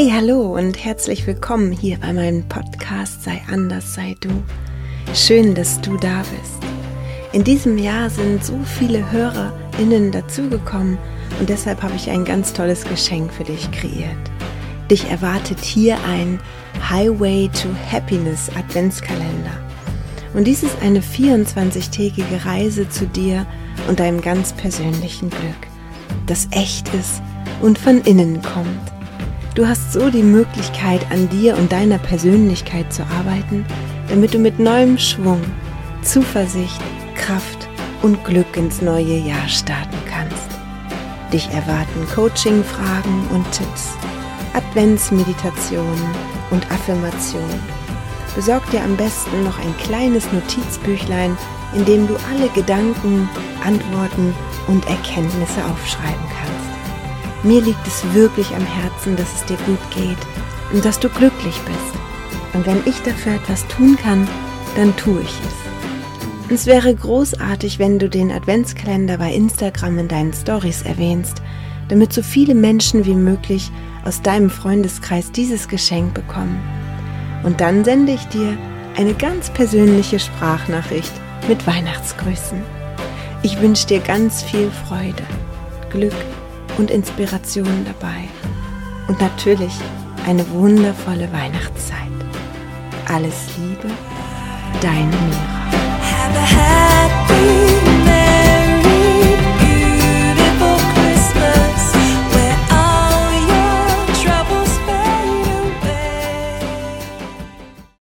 und herzlich willkommen hier bei meinem Podcast Sei anders, sei du. Schön, dass du da bist. In diesem Jahr sind so viele HörerInnen dazugekommen und deshalb habe ich ein ganz tolles Geschenk für dich kreiert. Dich erwartet hier ein Highway to Happiness Adventskalender. Und dies ist eine 24-tägige Reise zu dir und deinem ganz persönlichen Glück, das echt ist und von innen kommt. Du hast so die Möglichkeit, an dir und deiner Persönlichkeit zu arbeiten, damit du mit neuem Schwung, Zuversicht, Kraft und Glück ins neue Jahr starten kannst. Dich erwarten Coaching-Fragen und Tipps, Adventsmeditationen und Affirmationen. Besorg dir am besten noch ein kleines Notizbüchlein, in dem du alle Gedanken, Antworten und Erkenntnisse aufschreiben kannst. Mir liegt es wirklich am Herzen, dass es dir gut geht und dass du glücklich bist. Und wenn ich dafür etwas tun kann, dann tue ich es. Es wäre großartig, wenn du den Adventskalender bei Instagram in deinen Stories erwähnst, damit so viele Menschen wie möglich aus deinem Freundeskreis dieses Geschenk bekommen. Und dann sende ich dir eine ganz persönliche Sprachnachricht mit Weihnachtsgrüßen. Ich wünsche dir ganz viel Freude, Glück und Inspiration dabei. Und natürlich eine wundervolle Weihnachtszeit. Alles Liebe, deine Mira.